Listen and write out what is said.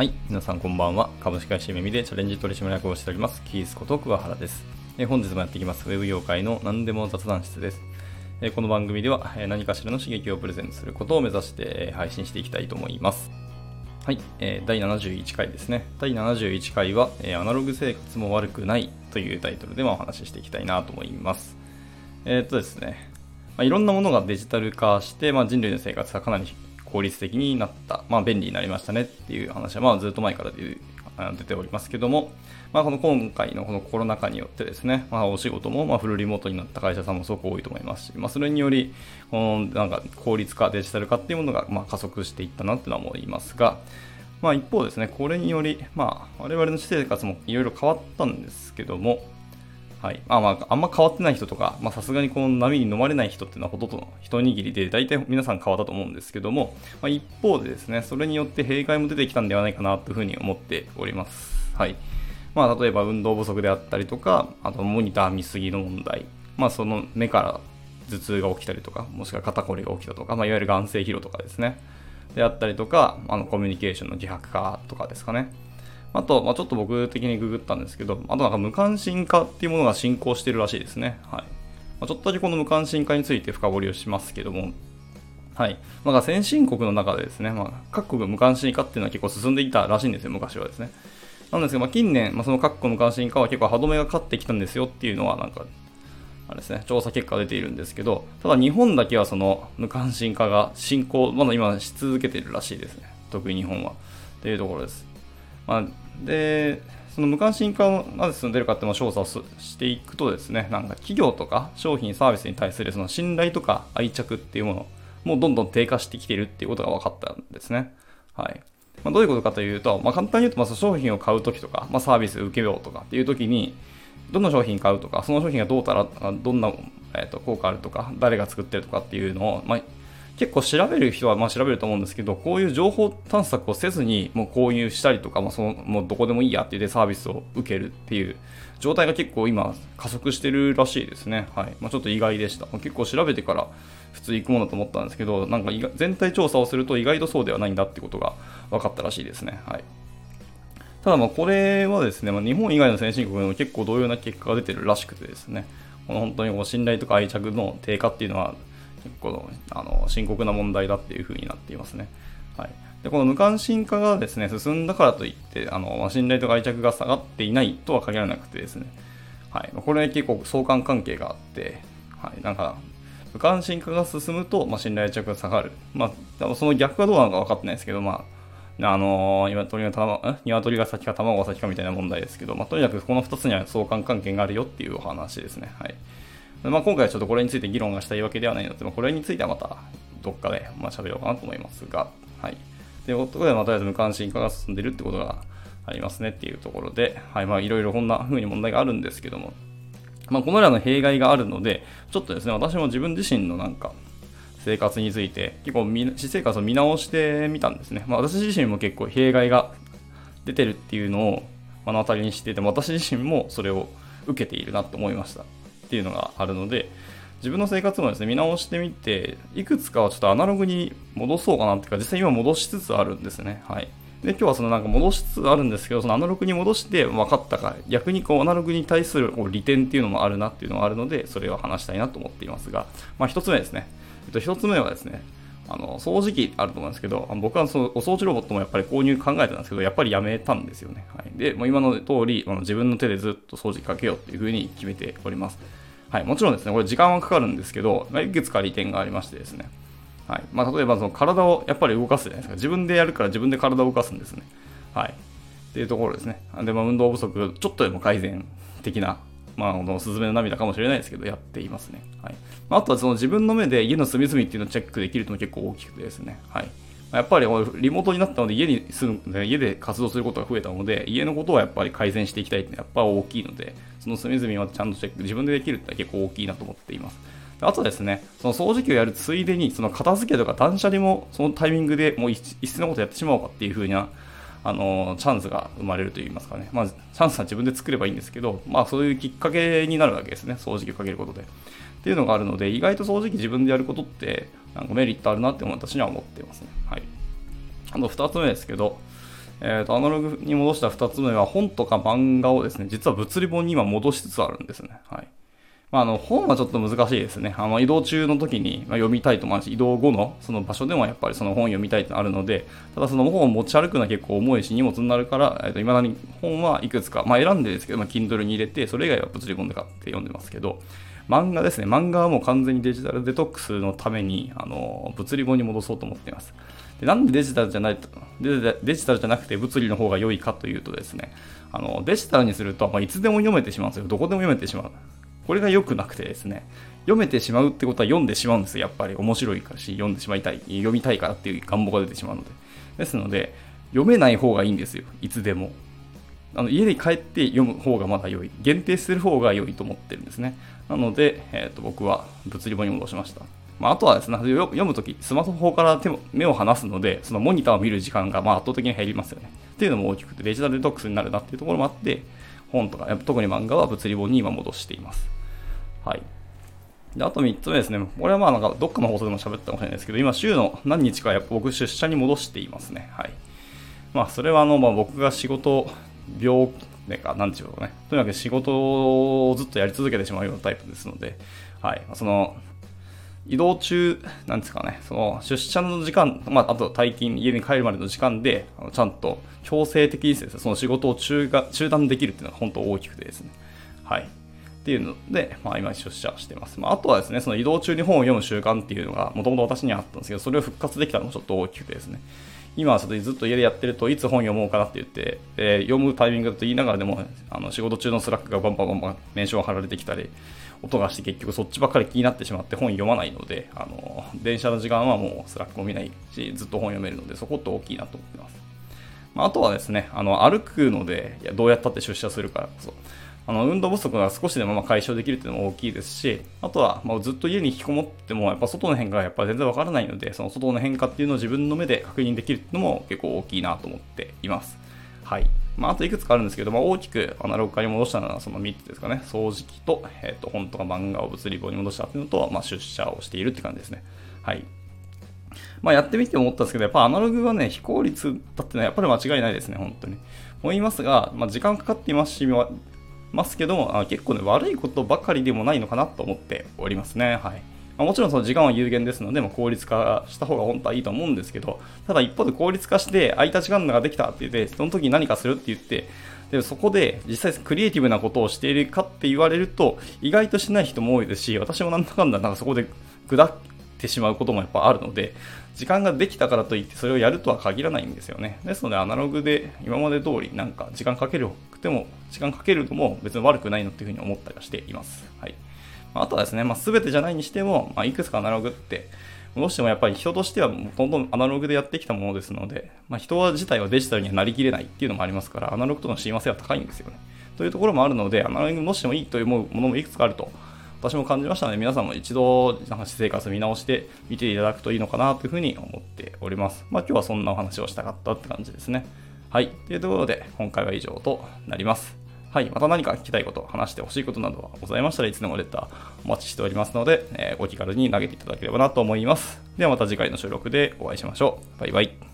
はい、皆さんこんばんは。株式会社耳でチャレンジ取締役をしております、キースこと桑原です。え本日もやっていきます、ウェブ業界の何でも雑談室です。えこの番組では、え何かしらの刺激をプレゼントすることを目指してえ配信していきたいと思います。はい、えー第71回ですね。第71回は、えアナログ生活も悪くないというタイトルでお話ししていきたいなと思います。えーっとですね、まあ、いろんなものがデジタル化して、まあ、人類の生活がかなり効率的になった、まあ、便利になりましたねっていう話は、まあ、ずっと前から出ておりますけども、まあ、この今回のこのコロナ禍によってですね、まあ、お仕事もまフルリモートになった会社さんもすごく多いと思いますし、まあ、それにより、このなんか効率化、デジタル化っていうものがま加速していったなっていうのは思いますが、まあ、一方ですね、これにより、まあ、我々の私生活もいろいろ変わったんですけども、はい。まあまあ、あんま変わってない人とか、まさすがにこの波に飲まれない人っていうのはほとんど一握りで、大体皆さん変わったと思うんですけども、まあ、一方でですね、それによって弊害も出てきたんではないかなというふうに思っております。はい。まあ例えば運動不足であったりとか、あとモニター見すぎの問題、まあその目から頭痛が起きたりとか、もしくは肩こりが起きたとか、まあいわゆる眼性疲労とかですね。であったりとか、あのコミュニケーションの自白化とかですかね。あと、まあ、ちょっと僕的にググったんですけど、あとなんか無関心化っていうものが進行してるらしいですね。はい。まあ、ちょっとだけこの無関心化について深掘りをしますけども、はい。まあ、先進国の中でですね、まあ、各国無関心化っていうのは結構進んでいたらしいんですよ、昔はですね。なんですけど、まあ、近年、まあ、その各国無関心化は結構歯止めがかかってきたんですよっていうのは、なんか、あれですね、調査結果が出ているんですけど、ただ日本だけはその無関心化が進行、まだ今し続けているらしいですね。特に日本は。っていうところです。まあ、で、その無関心化をなぜ進んでるかっていうのを調査をしていくとですね、なんか企業とか商品サービスに対するその信頼とか愛着っていうものもうどんどん低下してきてるっていうことが分かったんですね。はい。まあ、どういうことかというと、まあ、簡単に言うと、まあ、商品を買うときとか、まあ、サービスを受けようとかっていうときに、どの商品買うとか、その商品がどうたら、どんな、えー、と効果あるとか、誰が作ってるとかっていうのを、まあ、結構調べる人はまあ調べると思うんですけど、こういう情報探索をせずに、もう購入したりとか、まあ、そのもうどこでもいいやって言ってサービスを受けるっていう状態が結構今加速してるらしいですね。はい。まあ、ちょっと意外でした。結構調べてから普通行くものだと思ったんですけど、なんか全体調査をすると意外とそうではないんだってことが分かったらしいですね。はい。ただまあこれはですね、まあ、日本以外の先進国でも結構同様な結果が出てるらしくてですね、この本当にこう信頼とか愛着の低下っていうのは結構あの深刻な問題だっていうふうになっていますね。はい、でこの無関心化がですね進んだからといってあの信頼と愛着が下がっていないとは限らなくてですね、はい、これは結構相関関係があって、はい、なんか無関心化が進むと、まあ、信頼着が下がる、まあ、その逆がどうなのか分かってないですけど、まああのー、鶏が卵鶏が先か卵が先かみたいな問題ですけど、まあ、とにかくこの2つには相関関係があるよっていうお話ですね。はい。まあ、今回はちょっとこれについて議論がしたいわけではないので、まあ、これについてはまたどっかでまあ喋ろうかなと思いますが、はい。ということで、まあ、とりあえず無関心化が進んでるってことがありますねっていうところで、はい、まあいろいろこんな風に問題があるんですけども、まあ、このらの弊害があるので、ちょっとですね、私も自分自身のなんか、生活について、結構私生活を見直してみたんですね。まあ、私自身も結構弊害が出てるっていうのを目の当たりにしてて、私自身もそれを受けているなと思いましたっていうのがあるので、自分の生活もですね、見直してみて、いくつかはちょっとアナログに戻そうかなっていうか、実際今戻しつつあるんですね。はい。で、今日はそのなんか戻しつつあるんですけど、そのアナログに戻して分かったか、逆にこうアナログに対するこう利点っていうのもあるなっていうのがあるので、それを話したいなと思っていますが、まあ一つ目ですね。えっと、一つ目はですね、あの掃除機あると思うんですけど、僕はそのお掃除ロボットもやっぱり購入考えてたんですけど、やっぱりやめたんですよね。はい、で、もう今の通り、あの自分の手でずっと掃除機かけようっていうふうに決めております。はい、もちろんですね、これ時間はかかるんですけど、ま、いくつか利点がありましてですね、はいまあ、例えばその体をやっぱり動かすじゃないですか。自分でやるから自分で体を動かすんですね。はい。っていうところですね。で、まあ、運動不足、ちょっとでも改善的な、まあ、このスズメの涙かもしれないですけど、やっていますね。はい。あ、とはその自分の目で家の隅々っていうのをチェックできるというのも結構大きくてですね。はい。やっぱりリモートになったので家に住む、家で活動することが増えたので、家のことはやっぱり改善していきたいってやっぱ大きいので、その隅々はちゃんとチェック、自分でできるって結構大きいなと思っています。あとですね、その掃除機をやるついでに、その片付けとか断捨離もそのタイミングでもう一斉のことやってしまおうかっていう風な、あのチャンスが生まれるといいますかね、まあ、チャンスは自分で作ればいいんですけど、まあ、そういうきっかけになるわけですね、掃除機をかけることで。っていうのがあるので、意外と掃除機自分でやることって、なんかメリットあるなって私には思ってますね。はい。あと2つ目ですけど、えーと、アナログに戻した2つ目は本とか漫画をですね、実は物理本に今戻しつつあるんですね。はい。まあ、あの本はちょっと難しいですね。あの移動中の時に読みたいと思うし、移動後のその場所でもやっぱりその本読みたいとあるので、ただその本を持ち歩くのは結構重いし、荷物になるから、えー、と未だに本はいくつか、まあ、選んでですけど、まあ、Kindle に入れて、それ以外は物理本で買って読んでますけど、漫画ですね。漫画はもう完全にデジタルデトックスのために、あの物理本に戻そうと思っています。でなんでデジタルじゃないとデジタルじゃなくて物理の方が良いかというとですね、あのデジタルにすると、まあ、いつでも読めてしまうんですよ。どこでも読めてしまう。これが良くなくてですね、読めてしまうってことは読んでしまうんですよ。やっぱり面白いからし、読んでしまいたい、読みたいからっていう願望が出てしまうので。ですので、読めない方がいいんですよ。いつでも。あの家に帰って読む方がまだ良い。限定する方が良いと思ってるんですね。なので、えーと、僕は物理本に戻しました。まあ、あとはですね、読むとき、スマホ方から手目を離すので、そのモニターを見る時間がまあ圧倒的に減りますよね。っていうのも大きくて、デジタルデトックスになるなっていうところもあって、本とか、特に漫画は物理本に今戻しています。はい。であと3つ目ですね。これはまあなんかどっかの放送でも喋ったかもしれないですけど、今週の何日かやっぱ僕出社に戻していますね。はい。まあそれはあの、まあ、僕が仕事、病でか、なんていうかね。とにかく仕事をずっとやり続けてしまうようなタイプですので、はい。その、移動中、なんですかね、その出社の時間、まあ、あと退勤、家に帰るまでの時間で、あのちゃんと強制的にですね、その仕事を中が中断できるっていうのが本当大きくてですね。はい。っていうので、まあ、今出社してます。まあ、あとはですね、その移動中に本を読む習慣っていうのが、もともと私にはあったんですけど、それを復活できたのもちょっと大きくてですね。今はちょっとずっと家でやってるといつ本読もうかなって言って、えー、読むタイミングだと言いながらでもあの仕事中のスラックがバンバンバンバンメンション貼られてきたり音がして結局そっちばっかり気になってしまって本読まないのであの電車の時間はもうスラックも見ないしずっと本読めるのでそこって大きいなと思ってます、まあ、あとはですねあの歩くのでいやどうやったって出社するからこそあの運動不足が少しでもま解消できるっていうのも大きいですし、あとはまずっと家に引きこもっても、やっぱ外の変化がやっぱ全然わからないので、その外の変化っていうのを自分の目で確認できるっていうのも結構大きいなと思っています。はい。まあ、あといくつかあるんですけど、まあ、大きくアナログ化に戻したのはその3つですかね。掃除機と、えっ、ー、と、本とか漫画を物理棒に戻したっていうのと、まあ、出社をしているって感じですね。はい。まあ、やってみて思ったんですけど、やっぱアナログはね、非効率だってのはやっぱり間違いないですね、本当に。思いますが、まあ、時間かかっていますし、ますけども、あ結構ね、悪いことばかりでもないのかなと思っておりますね。はい。まあ、もちろんその時間は有限ですので、まあ、効率化した方が本当はいいと思うんですけど、ただ一方で効率化して空いた時間ができたって言って、その時に何かするって言って、でそこで実際クリエイティブなことをしているかって言われると、意外としない人も多いですし、私もなんだかんだなんかそこで下ってしまうこともやっぱあるので、時間ができたからといってそれをやるとは限らないんですよね。ですのでアナログで今まで通りなんか時間かけるくても、時間かけるのも別に悪くないのっていうふうに思ったりはしています。はい。あとはですね、まあ、全てじゃないにしても、まあ、いくつかアナログって、どうしてもやっぱり人としてはどんどんアナログでやってきたものですので、まあ、人は自体はデジタルにはなりきれないっていうのもありますから、アナログとの親和性は高いんですよね。というところもあるので、アナログどうしてもいいと思うものもいくつかあると私も感じましたので、皆さんも一度、なんか私生活見直して見ていただくといいのかなというふうに思っております。まあ今日はそんなお話をしたかったって感じですね。はい。というところで、今回は以上となります。はい。また何か聞きたいこと、話してほしいことなどはございましたらいつでもレターお待ちしておりますので、えー、お気軽に投げていただければなと思います。ではまた次回の収録でお会いしましょう。バイバイ。